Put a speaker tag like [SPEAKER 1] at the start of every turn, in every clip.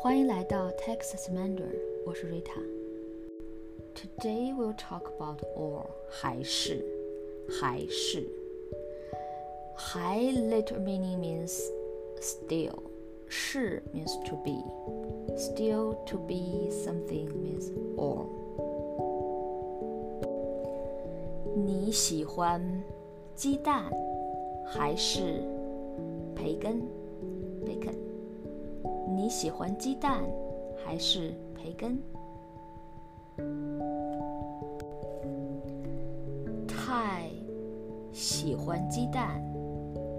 [SPEAKER 1] 欢迎来到 Texas Mandarin，我是 Rita。Today we'll talk about or 还是还是。还 literal meaning means still. 是 means to be. Still to be something means or. 你喜欢鸡蛋还是培根 bacon？ 你喜欢鸡蛋还是培根？太喜欢鸡蛋，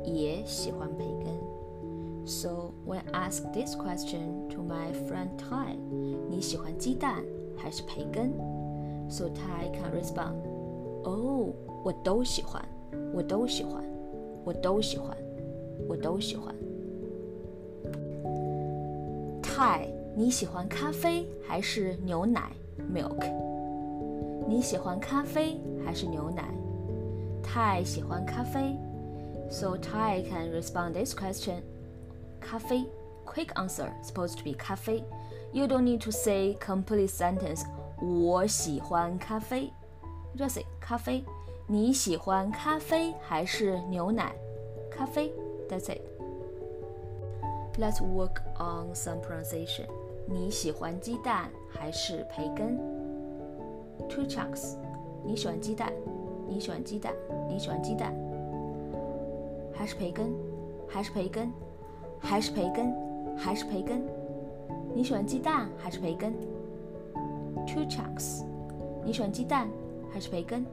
[SPEAKER 1] 也喜欢培根。So when I ask this question to my friend Tai，你喜欢鸡蛋还是培根？So Tai can respond，哦，我都喜欢，我都喜欢，我都喜欢，我都喜欢。嗨，你喜欢咖啡还是牛奶？Milk。你喜欢咖啡还是牛奶？太喜欢咖啡。So Tai can respond this question. 咖啡。Quick answer supposed to be 咖啡。You don't need to say complete sentence. 我喜欢咖啡。Just say 咖啡。你喜欢咖啡还是牛奶？咖啡。That's it. Let's work on some pronunciation. 你喜欢鸡蛋还是培根？Two chunks. 你喜欢鸡蛋？你喜欢鸡蛋？你喜欢鸡蛋？还是培根？还是培根？还是培根？还是培根？你喜欢鸡蛋还是培根？Two chunks. 你喜欢鸡蛋还是培根？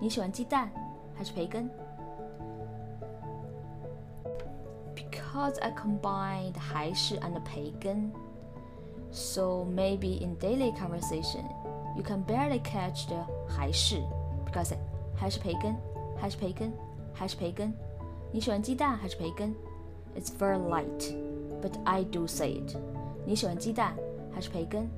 [SPEAKER 1] 你喜欢鸡蛋还是培根 because I combined 还是 and Pagan. so maybe in daily conversation you can barely catch the 还是 because 还是培根还是培根还是培根你喜欢鸡蛋还是培根 it's very light but I do say it. 你喜欢鸡蛋还是培根